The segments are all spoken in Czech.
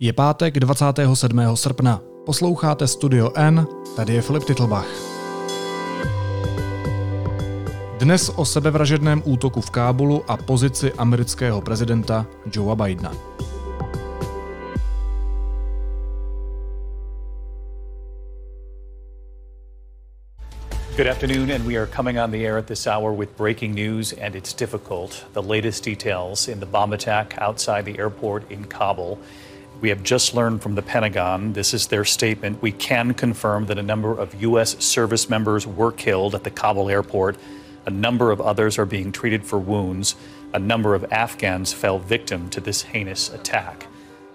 Je pátek 27. srpna. Posloucháte Studio N, tady je Filip Titlbach. Dnes o sebevražedném útoku v Kábulu a pozici amerického prezidenta Joea Bidena. Good afternoon, and we are coming on the air at this hour with breaking news, and it's difficult. The latest details in the bomb attack outside the airport in Kabul. We have just learned from the Pentagon, this is their statement. We can confirm that a number of U.S. service members were killed at the Kabul airport. A number of others are being treated for wounds. A number of Afghans fell victim to this heinous attack.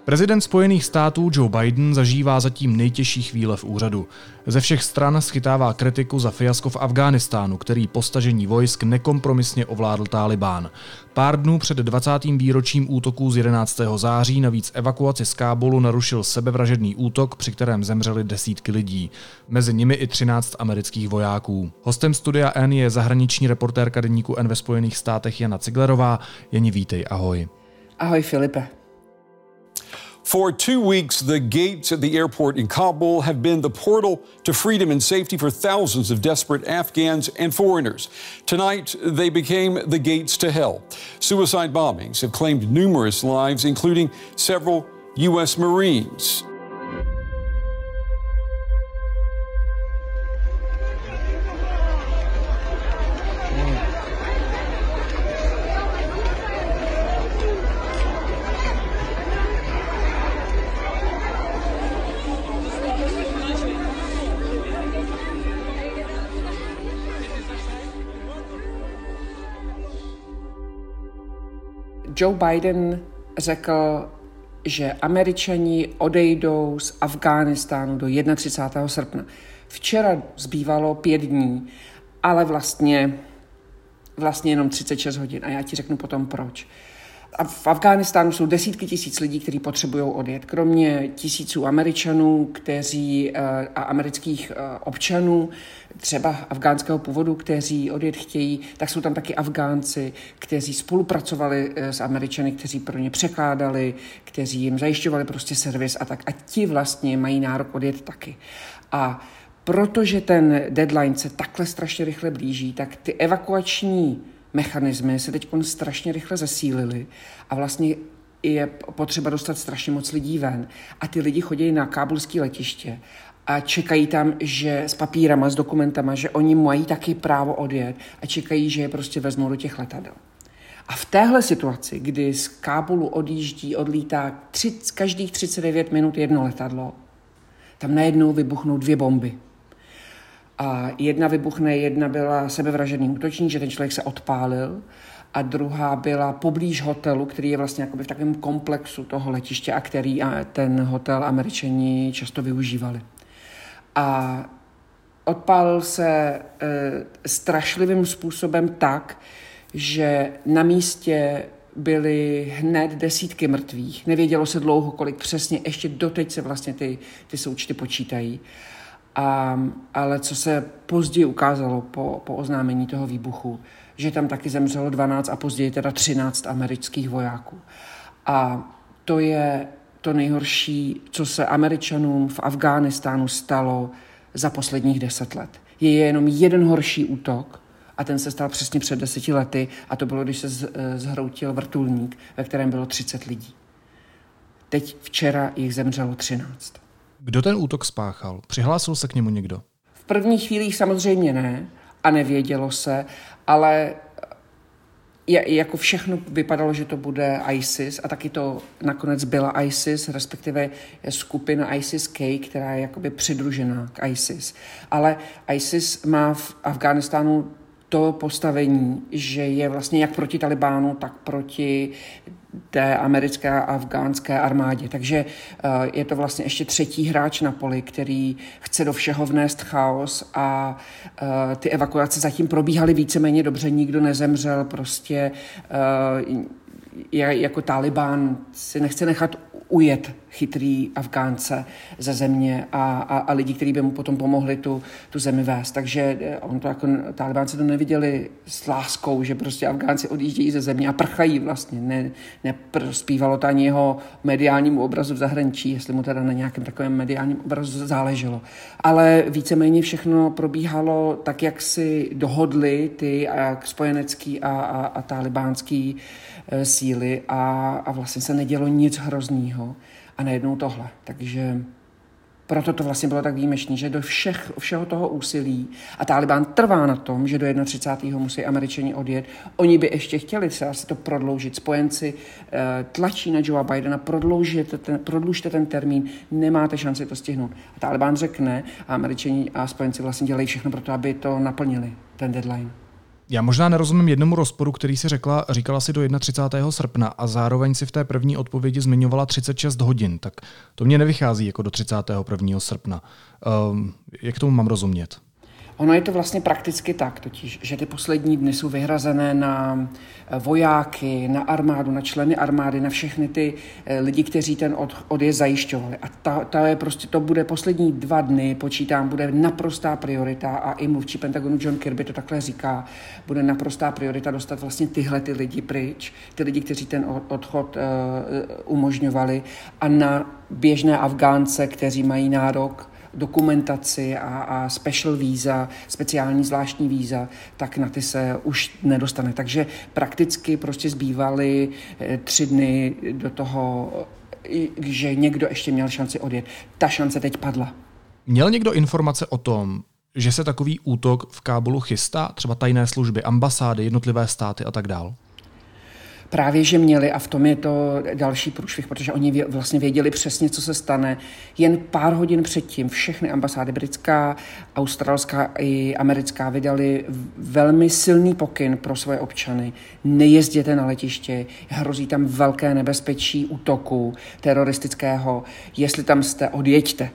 Prezident Spojených států Joe Biden zažívá zatím nejtěžší chvíle v úřadu. Ze všech stran schytává kritiku za fiasko v Afghánistánu, který po stažení vojsk nekompromisně ovládl Tálibán. Pár dnů před 20. výročím útoků z 11. září navíc evakuaci z Kábulu narušil sebevražedný útok, při kterém zemřeli desítky lidí. Mezi nimi i 13 amerických vojáků. Hostem studia N je zahraniční reportérka deníku N ve Spojených státech Jana Ciglerová. Jeni, vítej, ahoj. Ahoj Filipe. For two weeks, the gates at the airport in Kabul have been the portal to freedom and safety for thousands of desperate Afghans and foreigners. Tonight, they became the gates to hell. Suicide bombings have claimed numerous lives, including several U.S. Marines. Joe Biden řekl, že američani odejdou z Afghánistánu do 31. srpna. Včera zbývalo pět dní, ale vlastně, vlastně jenom 36 hodin. A já ti řeknu potom proč v Afghánistánu jsou desítky tisíc lidí, kteří potřebují odjet. Kromě tisíců Američanů kteří, eh, a amerických eh, občanů, třeba afgánského původu, kteří odjet chtějí, tak jsou tam taky Afgánci, kteří spolupracovali eh, s Američany, kteří pro ně překládali, kteří jim zajišťovali prostě servis a tak. A ti vlastně mají nárok odjet taky. A protože ten deadline se takhle strašně rychle blíží, tak ty evakuační mechanismy se teď strašně rychle zesílily a vlastně je potřeba dostat strašně moc lidí ven. A ty lidi chodí na kábulské letiště a čekají tam, že s papírama, s dokumentama, že oni mají taky právo odjet a čekají, že je prostě vezmou do těch letadel. A v téhle situaci, kdy z Kábulu odjíždí, odlítá tři, každých 39 minut jedno letadlo, tam najednou vybuchnou dvě bomby. A jedna vybuchne, jedna byla sebevražený útočník, že ten člověk se odpálil, a druhá byla poblíž hotelu, který je vlastně jakoby v takovém komplexu toho letiště a který ten hotel američani často využívali. A odpálil se e, strašlivým způsobem tak, že na místě byly hned desítky mrtvých. Nevědělo se dlouho, kolik přesně, ještě doteď se vlastně ty, ty součty počítají. A, ale co se později ukázalo po, po oznámení toho výbuchu, že tam taky zemřelo 12 a později teda 13 amerických vojáků. A to je to nejhorší, co se američanům v Afghánistánu stalo za posledních deset let. Je jenom jeden horší útok a ten se stal přesně před deseti lety a to bylo, když se eh, zhroutil vrtulník, ve kterém bylo 30 lidí. Teď včera jich zemřelo 13. Kdo ten útok spáchal? Přihlásil se k němu někdo? V prvních chvílích samozřejmě ne a nevědělo se, ale je, jako všechno vypadalo, že to bude ISIS a taky to nakonec byla ISIS, respektive skupina ISIS-K, která je jakoby přidružená k ISIS. Ale ISIS má v Afghánistánu to postavení, že je vlastně jak proti Talibánu, tak proti té americké a afgánské armádě. Takže eh, je to vlastně ještě třetí hráč na poli, který chce do všeho vnést chaos a eh, ty evakuace zatím probíhaly víceméně dobře, nikdo nezemřel, prostě eh, jako Taliban si nechce nechat ujet, chytrý Afgánce ze země a, a, a lidi, kteří by mu potom pomohli tu, tu zemi vést. Takže eh, on to jako, talibánci to neviděli s láskou, že prostě Afgánci odjíždějí ze země a prchají vlastně. Ne, neprospívalo to ani jeho mediálnímu obrazu v zahraničí, jestli mu teda na nějakém takovém mediálním obrazu záleželo. Ale víceméně všechno probíhalo tak, jak si dohodli ty a spojenecký a, a, a talibánský e, síly a, a vlastně se nedělo nic hroznýho a najednou tohle. Takže proto to vlastně bylo tak výjimečné, že do všech, všeho toho úsilí a Taliban trvá na tom, že do 31. musí američani odjet. Oni by ještě chtěli se asi to prodloužit. Spojenci eh, tlačí na Joea Bidena, ten, prodlužte ten termín, nemáte šanci to stihnout. A Taliban řekne a američani a spojenci vlastně dělají všechno pro to, aby to naplnili, ten deadline. Já možná nerozumím jednomu rozporu, který si řekla, říkala si do 31. srpna a zároveň si v té první odpovědi zmiňovala 36 hodin, tak to mě nevychází jako do 31. srpna. Um, jak tomu mám rozumět? Ono je to vlastně prakticky tak, totiž, že ty poslední dny jsou vyhrazené na eh, vojáky, na armádu, na členy armády, na všechny ty eh, lidi, kteří ten od, odjezd zajišťovali. A ta, ta je prostě, to bude poslední dva dny, počítám, bude naprostá priorita a i mluvčí Pentagonu John Kirby to takhle říká, bude naprostá priorita dostat vlastně tyhle ty lidi pryč, ty lidi, kteří ten odchod uh, umožňovali a na běžné Afgánce, kteří mají nárok dokumentaci a, a special víza, speciální zvláštní víza, tak na ty se už nedostane. Takže prakticky prostě zbývaly eh, tři dny do toho, že někdo ještě měl šanci odjet. Ta šance teď padla. Měl někdo informace o tom, že se takový útok v Kábulu chystá, třeba tajné služby, ambasády, jednotlivé státy a tak dále? Právě, že měli a v tom je to další průšvih, protože oni vlastně věděli přesně, co se stane. Jen pár hodin předtím všechny ambasády britská, australská i americká vydali velmi silný pokyn pro svoje občany. Nejezděte na letiště, hrozí tam velké nebezpečí útoku teroristického. Jestli tam jste, odjeďte.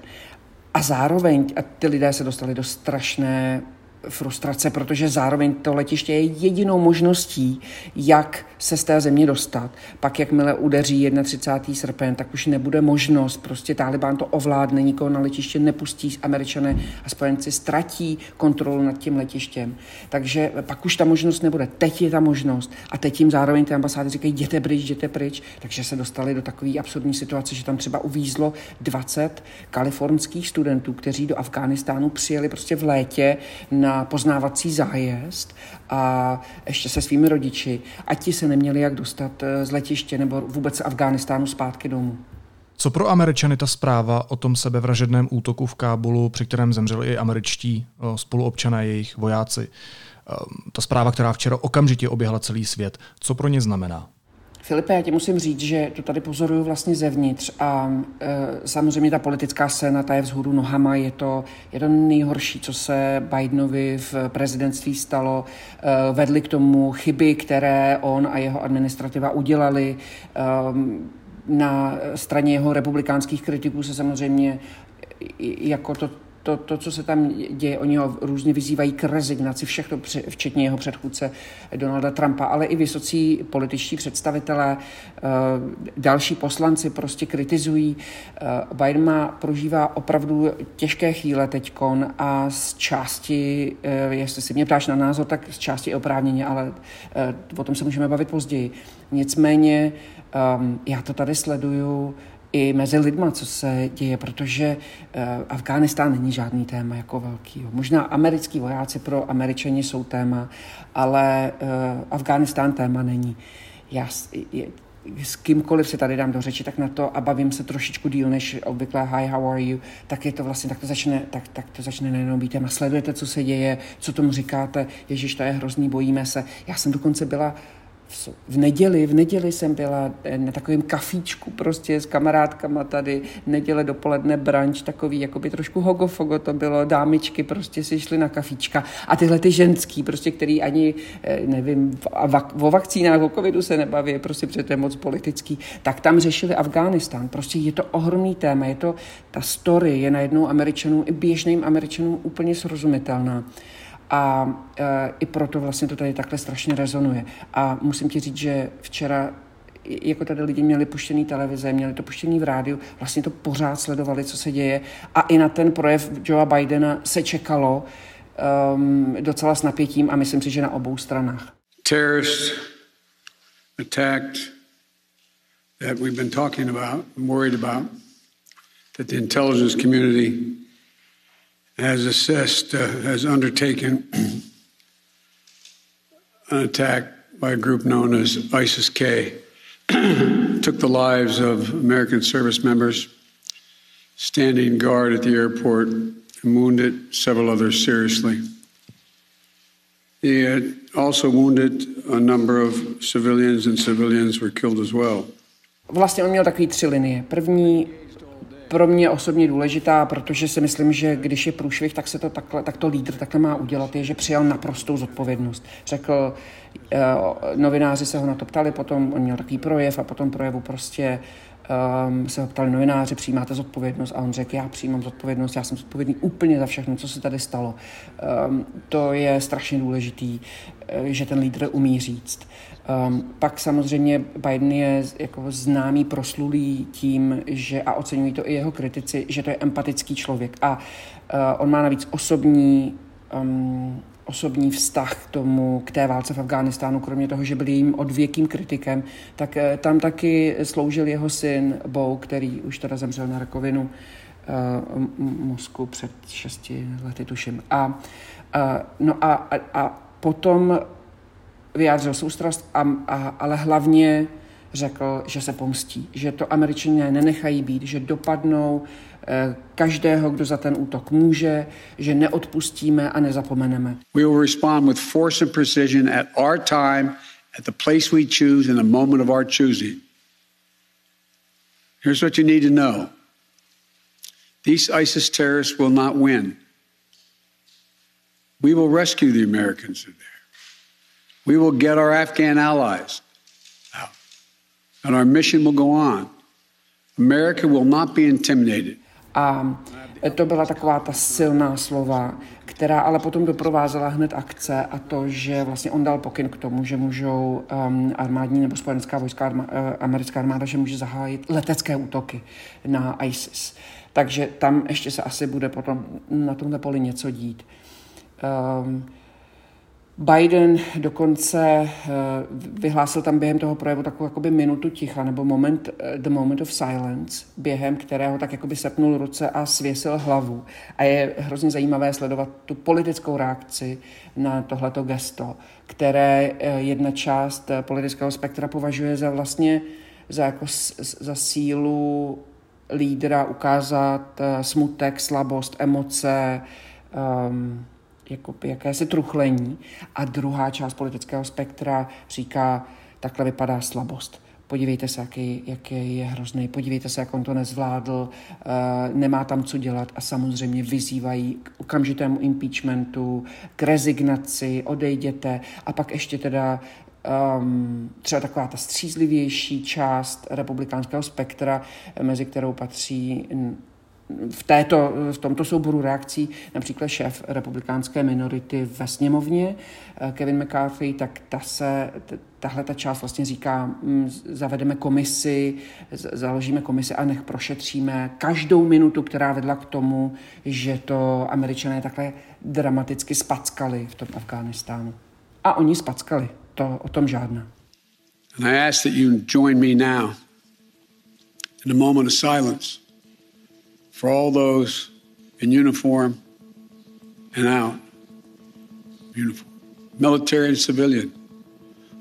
A zároveň a ty lidé se dostali do strašné frustrace, protože zároveň to letiště je jedinou možností, jak se z té země dostat. Pak, jakmile udeří 31. srpen, tak už nebude možnost, prostě Taliban to ovládne, nikoho na letiště nepustí, američané a spojenci ztratí kontrolu nad tím letištěm. Takže pak už ta možnost nebude. Teď je ta možnost a teď jim zároveň ty ambasády říkají, jděte pryč, jděte pryč. Takže se dostali do takové absurdní situace, že tam třeba uvízlo 20 kalifornských studentů, kteří do Afghánistánu přijeli prostě v létě na poznávací zájezd a ještě se svými rodiči a ti se neměli jak dostat eh, z letiště nebo vůbec z Afghánistánu zpátky domů. Co pro Američany ta zpráva o tom sebevražedném útoku v Kábulu, při kterém zemřeli i američtí eh, spoluobčané, jejich vojáci, eh, ta zpráva, která včera okamžitě oběhla celý svět, co pro ně znamená? Filipe, já ti musím říct, že to tady pozoruju vlastně zevnitř a e, samozřejmě ta politická scéna, ta je vzhůru nohama, je to, je to nejhorší, co se Bidenovi v prezidentství stalo. E, vedli k tomu chyby, které on a jeho administrativa udělali. E, na straně jeho republikánských kritiků se samozřejmě jako to to, to, co se tam děje, oni ho různě vyzývají k rezignaci, všechno, včetně jeho předchůdce Donalda Trumpa, ale i vysocí političtí představitelé, eh, další poslanci prostě kritizují. Eh, Biden má, prožívá opravdu těžké chvíle teďkon a z části, eh, jestli si mě ptáš na názor, tak z části oprávněně, ale o tom se můžeme bavit později. Nicméně já to tady sleduju i mezi lidma, co se děje, protože uh, Afghánistán není žádný téma jako velký. Možná americký vojáci pro Američani jsou téma, ale uh, Afghánistán téma není. Já, s kýmkoliv se tady dám do řeči, tak na to a bavím se trošičku díl než obvykle hi, how are you, tak je to vlastně, tak to začne, tak, tak to začne najednou být téma. Sledujete, co se děje, co tomu říkáte, ježiš, to je hrozný, bojíme se. Já jsem dokonce byla v neděli, v neděli jsem byla eh, na takovém kafíčku prostě s kamarádkama tady, neděle dopoledne branč, takový jakoby trošku hogofogo to bylo, dámičky prostě si šly na kafíčka a tyhle ty ženský, prostě, který ani, eh, nevím, o vakcínách, o covidu se nebaví, prostě protože moc politický, tak tam řešili Afghánistán. Prostě je to ohromný téma, je to, ta story je najednou Američanům, i běžným Američanům úplně srozumitelná. A e, i proto vlastně to tady takhle strašně rezonuje. A musím ti říct, že včera jako tady lidi měli puštěný televize, měli to puštěný v rádiu, vlastně to pořád sledovali, co se děje. A i na ten projev Joea Bidena se čekalo um, docela s napětím a myslím si, že na obou stranách. Terrorists attacked that we've been talking about, worried about, that the intelligence community has assessed, uh, has undertaken an attack by a group known as ISIS K. Took the lives of American service members standing guard at the airport and wounded several others seriously. He also wounded a number of civilians, and civilians were killed as well. Vlastně on měl takový tři linie. První pro mě osobně důležitá, protože si myslím, že když je průšvih, tak se to takhle, tak to lídr takhle má udělat, je, že přijal naprostou zodpovědnost. Řekl, uh, novináři se ho na to ptali, potom on měl takový projev a potom projevu prostě um, se ho ptali novináři, přijímáte zodpovědnost a on řekl, já přijímám zodpovědnost, já jsem zodpovědný úplně za všechno, co se tady stalo. Um, to je strašně důležitý, eh, že ten lídr umí říct. Um, pak samozřejmě Biden je jako známý, proslulý tím, že a oceňují to i jeho kritici, že to je empatický člověk. A uh, on má navíc osobní um, osobní vztah k tomu, k té válce v Afghánistánu, kromě toho, že byl jejím odvěkým kritikem, tak uh, tam taky sloužil jeho syn Bo, který už teda zemřel na rakovinu uh, mozku před šesti lety, tuším. A, uh, no a, a, a potom vyjádřil soustrast, a, a, ale hlavně řekl, že se pomstí, že to američané nenechají být, že dopadnou eh, každého, kdo za ten útok může, že neodpustíme a nezapomeneme. We will respond with force and precision at our time, at the place we choose, in the moment of our choosing. Here's what you need to know. These ISIS terrorists will not win. We will rescue the Americans there. We will get our Afghan allies and our mission will go on. America will not be intimidated. A to byla taková ta silná slova, která ale potom doprovázela hned akce a to, že vlastně on dal pokyn k tomu, že můžou um, armádní nebo spojenská vojska, arma, uh, americká armáda, že může zahájit letecké útoky na ISIS. Takže tam ještě se asi bude potom na tomhle poli něco dít. Um, Biden dokonce eh, vyhlásil tam během toho projevu takovou jakoby minutu ticha nebo moment, eh, the moment of silence, během kterého tak jakoby sepnul ruce a svěsil hlavu. A je hrozně zajímavé sledovat tu politickou reakci na tohleto gesto, které eh, jedna část politického spektra považuje za vlastně za, jako, za sílu lídra ukázat smutek, slabost, emoce, um, jako jakési truchlení. A druhá část politického spektra říká, takhle vypadá slabost. Podívejte se, jaký, jaký je hrozný, podívejte se, jak on to nezvládl, uh, nemá tam co dělat a samozřejmě vyzývají k okamžitému impeachmentu, k rezignaci, odejděte. A pak ještě teda um, třeba taková ta střízlivější část republikánského spektra, mezi kterou patří v, této, v tomto souboru reakcí například šéf republikánské minority ve sněmovně, eh, Kevin McCarthy, tak ta se, tahle ta část vlastně říká, mm, zavedeme komisi, založíme komisi a nech prošetříme každou minutu, která vedla k tomu, že to američané takhle dramaticky spackali v tom Afghánistánu. A oni spackali, to o tom žádná. And I ask that you join me now in a moment of silence for all those in uniform and out uniform, military and civilian,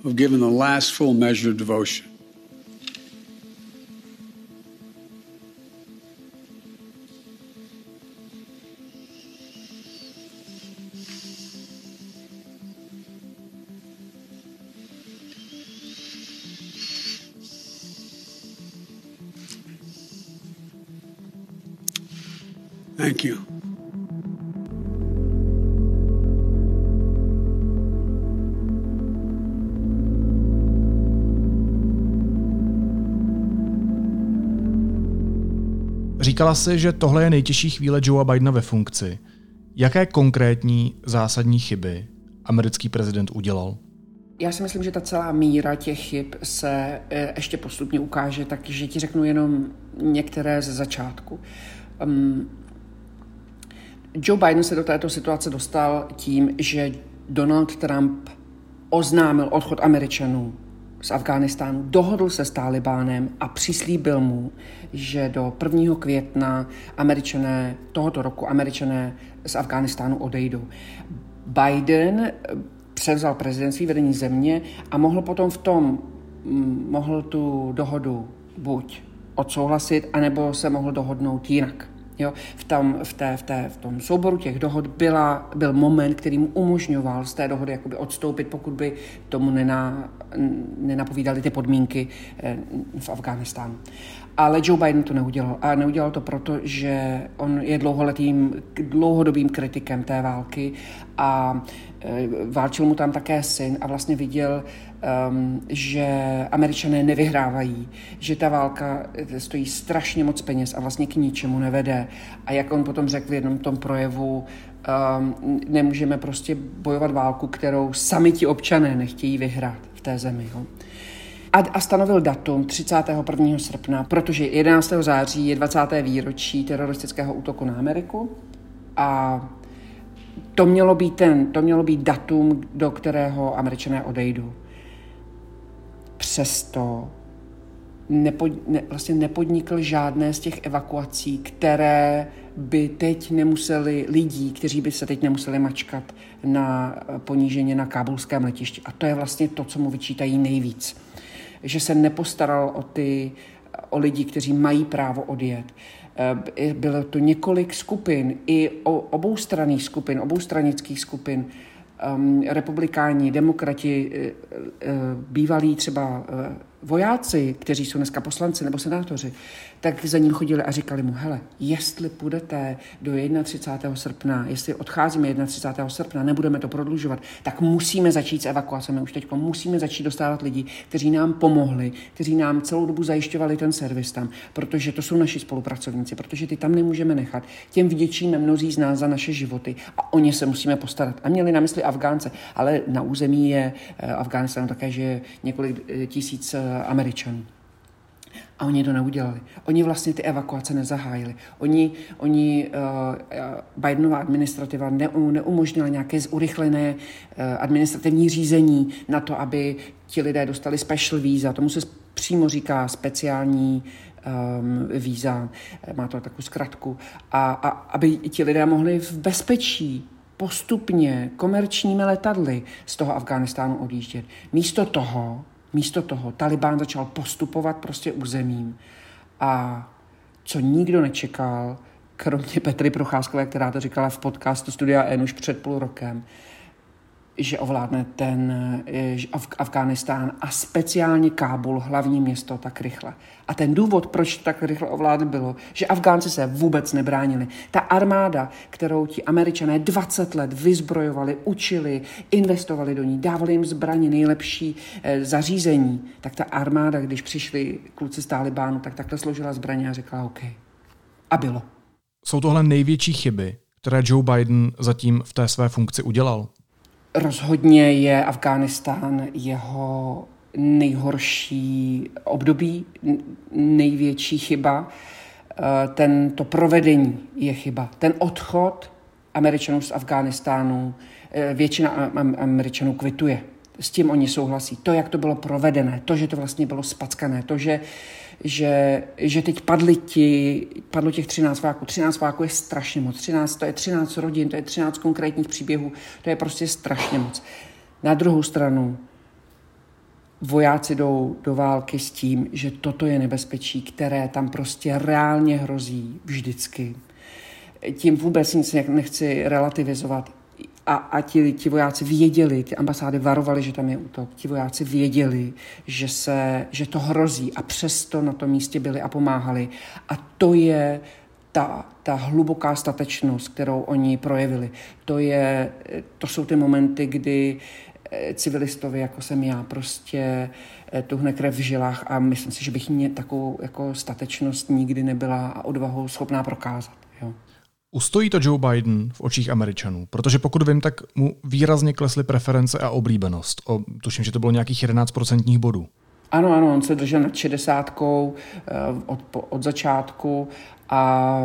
who have given the last full measure of devotion. Thank you. Říkala si, že tohle je nejtěžší chvíle Joea Bidena ve funkci. Jaké konkrétní zásadní chyby americký prezident udělal? Já si myslím, že ta celá míra těch chyb se eh, ještě postupně ukáže, takže ti řeknu jenom některé ze začátku. Um, Joe Biden se do této situace dostal tím, že Donald Trump oznámil odchod Američanů z Afghánistánu, dohodl se s Talibánem a přislíbil mu, že do 1. května američané, tohoto roku američané z Afghánistánu odejdou. Biden převzal prezidentství vedení země a mohl potom v tom, mm, mohl tu dohodu buď odsouhlasit, anebo se mohl dohodnout jinak. Jo, v, tom, v, té, v, té, v tom souboru těch dohod byla, byl moment, který mu umožňoval z té dohody jakoby odstoupit, pokud by tomu nena, nenapovídali ty podmínky eh, v Afghánistánu. Ale Joe Biden to neudělal. A neudělal to proto, že on je dlouholetým, dlouhodobým kritikem té války a e, válčil mu tam také syn a vlastně viděl, um, že američané nevyhrávají, že ta válka e, stojí strašně moc peněz a vlastně k ničemu nevede. A jak on potom řekl v jednom tom projevu, um, nemůžeme prostě bojovat válku, kterou sami ti občané nechtějí vyhrát v té zemi. Jo a, a stanovil datum 31. srpna, protože 11. září je 20. výročí teroristického útoku na Ameriku a to mělo být, ten, to mělo být datum, do kterého američané odejdou. Přesto nepod, ne, vlastně nepodnikl žádné z těch evakuací, které by teď nemuseli lidí, kteří by se teď nemuseli mačkat na poníženě na kábulském letišti. A to je vlastně to, co mu vyčítají nejvíc že se nepostaral o ty, o lidi, kteří mají právo odjet. Eh, bylo to několik skupin, i obou straných skupin, obou stranických skupin, um, republikáni, demokrati, eh, eh, bývalí třeba vojáci, kteří jsou dneska poslanci nebo senátoři, tak za ním chodili a říkali mu, hele, jestli půjdete do 31. srpna, jestli odcházíme 31. srpna, nebudeme to prodlužovat, tak musíme začít s evakuacemi už teď, musíme začít dostávat lidi, kteří nám pomohli, kteří nám celou dobu zajišťovali ten servis tam, protože to jsou naši spolupracovníci, protože ty tam nemůžeme nechat. Těm vděčíme mnozí z nás za naše životy a o ně se musíme postarat. A měli na mysli Afgánce, ale na území je eh, Afghánistanu také, že několik eh, tisíc eh, Američanů. A oni to neudělali. Oni vlastně ty evakuace nezahájili. Oni, oni uh, Bidenová administrativa ne, neumožnila nějaké zurychlené uh, administrativní řízení na to, aby ti lidé dostali special víza. Tomu se přímo říká speciální um, víza, má to takovou zkratku. A, a aby ti lidé mohli v bezpečí postupně komerčními letadly z toho Afghánistánu odjíždět. Místo toho Místo toho Talibán začal postupovat prostě územím. A co nikdo nečekal, kromě Petry Procházkové, která to říkala v podcastu Studia N už před půl rokem, že ovládne ten eh, Af- Afghánistán a speciálně Kábul, hlavní město, tak rychle. A ten důvod, proč tak rychle ovládl, bylo, že Afgánci se vůbec nebránili. Ta armáda, kterou ti američané 20 let vyzbrojovali, učili, investovali do ní, dávali jim zbraně, nejlepší eh, zařízení, tak ta armáda, když přišli kluci z Talibánu, tak takhle složila zbraně a řekla OK. A bylo. Jsou tohle největší chyby, které Joe Biden zatím v té své funkci udělal? Rozhodně je Afghánistán jeho nejhorší období, největší chyba. Eh, ten, to provedení je chyba. Ten odchod Američanů z Afghánistánu, eh, většina Američanů kvituje. S tím oni souhlasí. To, jak to bylo provedené, to, že to vlastně bylo spackané, to, že že, že teď padly ti, padlo těch 13 váků. 13 váků je strašně moc. 13, to je 13 rodin, to je 13 konkrétních příběhů. To je prostě strašně moc. Na druhou stranu, vojáci jdou do války s tím, že toto je nebezpečí, které tam prostě reálně hrozí vždycky. Tím vůbec nic nechci relativizovat, a, a ti, ti vojáci věděli, ty ambasády varovali, že tam je útok, ti vojáci věděli, že, se, že to hrozí a přesto na tom místě byli a pomáhali. A to je ta, ta hluboká statečnost, kterou oni projevili. To, je, to jsou ty momenty, kdy eh, civilistovi, jako jsem já, prostě eh, tuhne krev v žilách a myslím si, že bych mě takovou jako statečnost nikdy nebyla a odvahu schopná prokázat. Ustojí to Joe Biden v očích Američanů? Protože pokud vím, tak mu výrazně klesly preference a oblíbenost. O, tuším, že to bylo nějakých 11% bodů. Ano, ano, on se držel nad 60 eh, od, od začátku a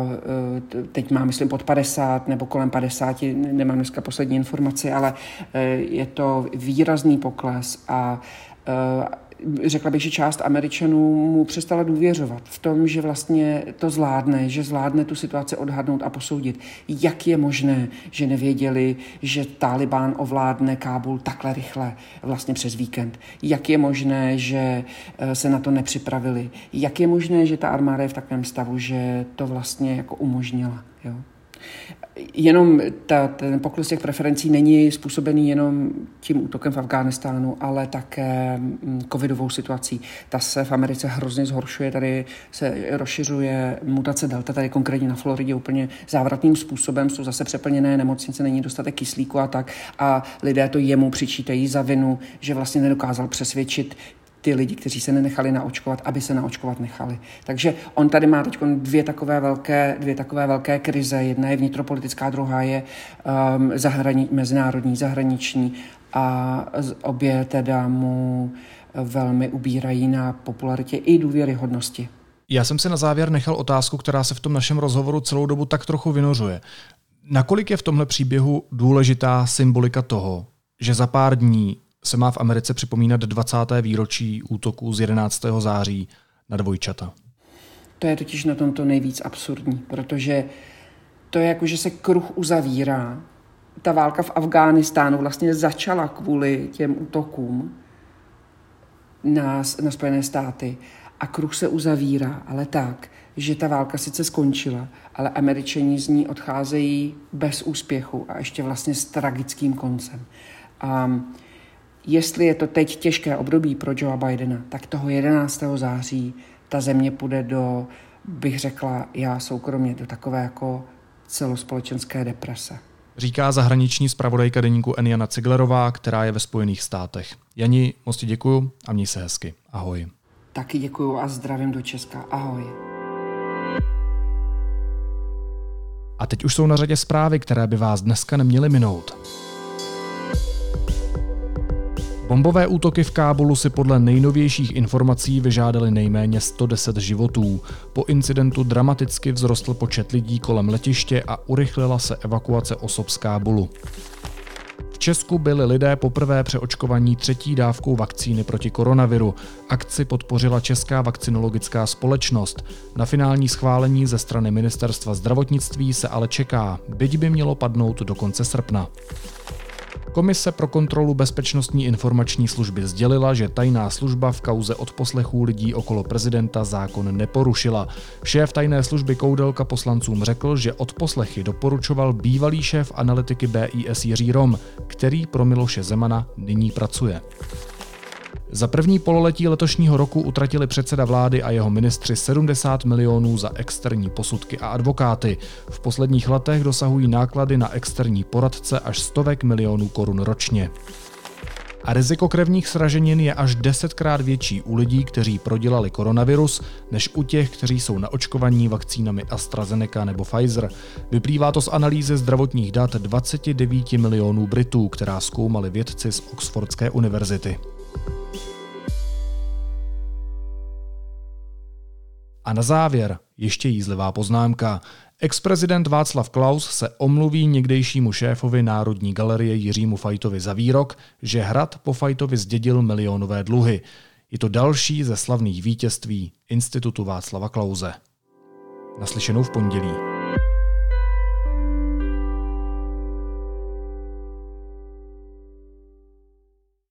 eh, teď má, myslím, pod 50 nebo kolem 50, nemám dneska poslední informaci, ale eh, je to výrazný pokles a řekla bych, že část Američanů mu přestala důvěřovat v tom, že vlastně to zvládne, že zvládne tu situaci odhadnout a posoudit. Jak je možné, že nevěděli, že Taliban ovládne Kábul takhle rychle, vlastně přes víkend? Jak je možné, že eh, se na to nepřipravili? Jak je možné, že ta armáda je v takovém stavu, že to vlastně jako umožnila? Jo? Jenom ta, ten pokles těch preferencí není způsobený jenom tím útokem v Afghánistánu, ale také mm, covidovou situací. Ta se v Americe hrozně zhoršuje, tady se rozšiřuje mutace delta, tady konkrétně na Floridě úplně závratným způsobem, jsou zase přeplněné nemocnice, není dostatek kyslíku a tak a lidé to jemu přičítají za vinu, že vlastně nedokázal přesvědčit ty lidi, kteří se nenechali naočkovat, aby se naočkovat nechali. Takže on tady má teď dvě takové velké, dvě takové velké krize. Jedna je vnitropolitická, druhá je um, zahrani, mezinárodní, zahraniční a obě teda mu velmi ubírají na popularitě i důvěryhodnosti. Já jsem si na závěr nechal otázku, která se v tom našem rozhovoru celou dobu tak trochu vynořuje. Nakolik je v tomhle příběhu důležitá symbolika toho, že za pár dní se má v Americe připomínat 20. výročí útoku z 11. září na dvojčata. To je totiž na tomto nejvíc absurdní, protože to je jako, že se kruh uzavírá. Ta válka v Afghánistánu vlastně začala kvůli těm útokům na, na Spojené státy a kruh se uzavírá, ale tak, že ta válka sice skončila, ale američani z ní odcházejí bez úspěchu a ještě vlastně s tragickým koncem. A jestli je to teď těžké období pro Joea Bidena, tak toho 11. září ta země půjde do, bych řekla já soukromně, do takové jako celospolečenské deprese. Říká zahraniční zpravodajka deníku Eniana Ciglerová, která je ve Spojených státech. Jani, moc ti děkuju a měj se hezky. Ahoj. Taky děkuju a zdravím do Česka. Ahoj. A teď už jsou na řadě zprávy, které by vás dneska neměly minout. Bombové útoky v Kábulu si podle nejnovějších informací vyžádali nejméně 110 životů. Po incidentu dramaticky vzrostl počet lidí kolem letiště a urychlila se evakuace osob z Kábulu. V Česku byli lidé poprvé přeočkovaní třetí dávkou vakcíny proti koronaviru. Akci podpořila Česká vakcinologická společnost. Na finální schválení ze strany ministerstva zdravotnictví se ale čeká, byť by mělo padnout do konce srpna. Komise pro kontrolu bezpečnostní informační služby sdělila, že tajná služba v kauze odposlechů lidí okolo prezidenta zákon neporušila. Šéf tajné služby Koudelka poslancům řekl, že odposlechy doporučoval bývalý šéf analytiky BIS Jiří Rom, který pro Miloše Zemana nyní pracuje. Za první pololetí letošního roku utratili předseda vlády a jeho ministři 70 milionů za externí posudky a advokáty. V posledních letech dosahují náklady na externí poradce až stovek milionů korun ročně. A riziko krevních sraženin je až desetkrát větší u lidí, kteří prodělali koronavirus, než u těch, kteří jsou naočkovaní vakcínami AstraZeneca nebo Pfizer. Vyplývá to z analýzy zdravotních dat 29 milionů Britů, která zkoumali vědci z Oxfordské univerzity. A na závěr ještě jízlivá poznámka. Ex-prezident Václav Klaus se omluví někdejšímu šéfovi Národní galerie Jiřímu Fajtovi za výrok, že hrad po Fajtovi zdědil milionové dluhy. Je to další ze slavných vítězství Institutu Václava Klauze. Naslyšenou v pondělí.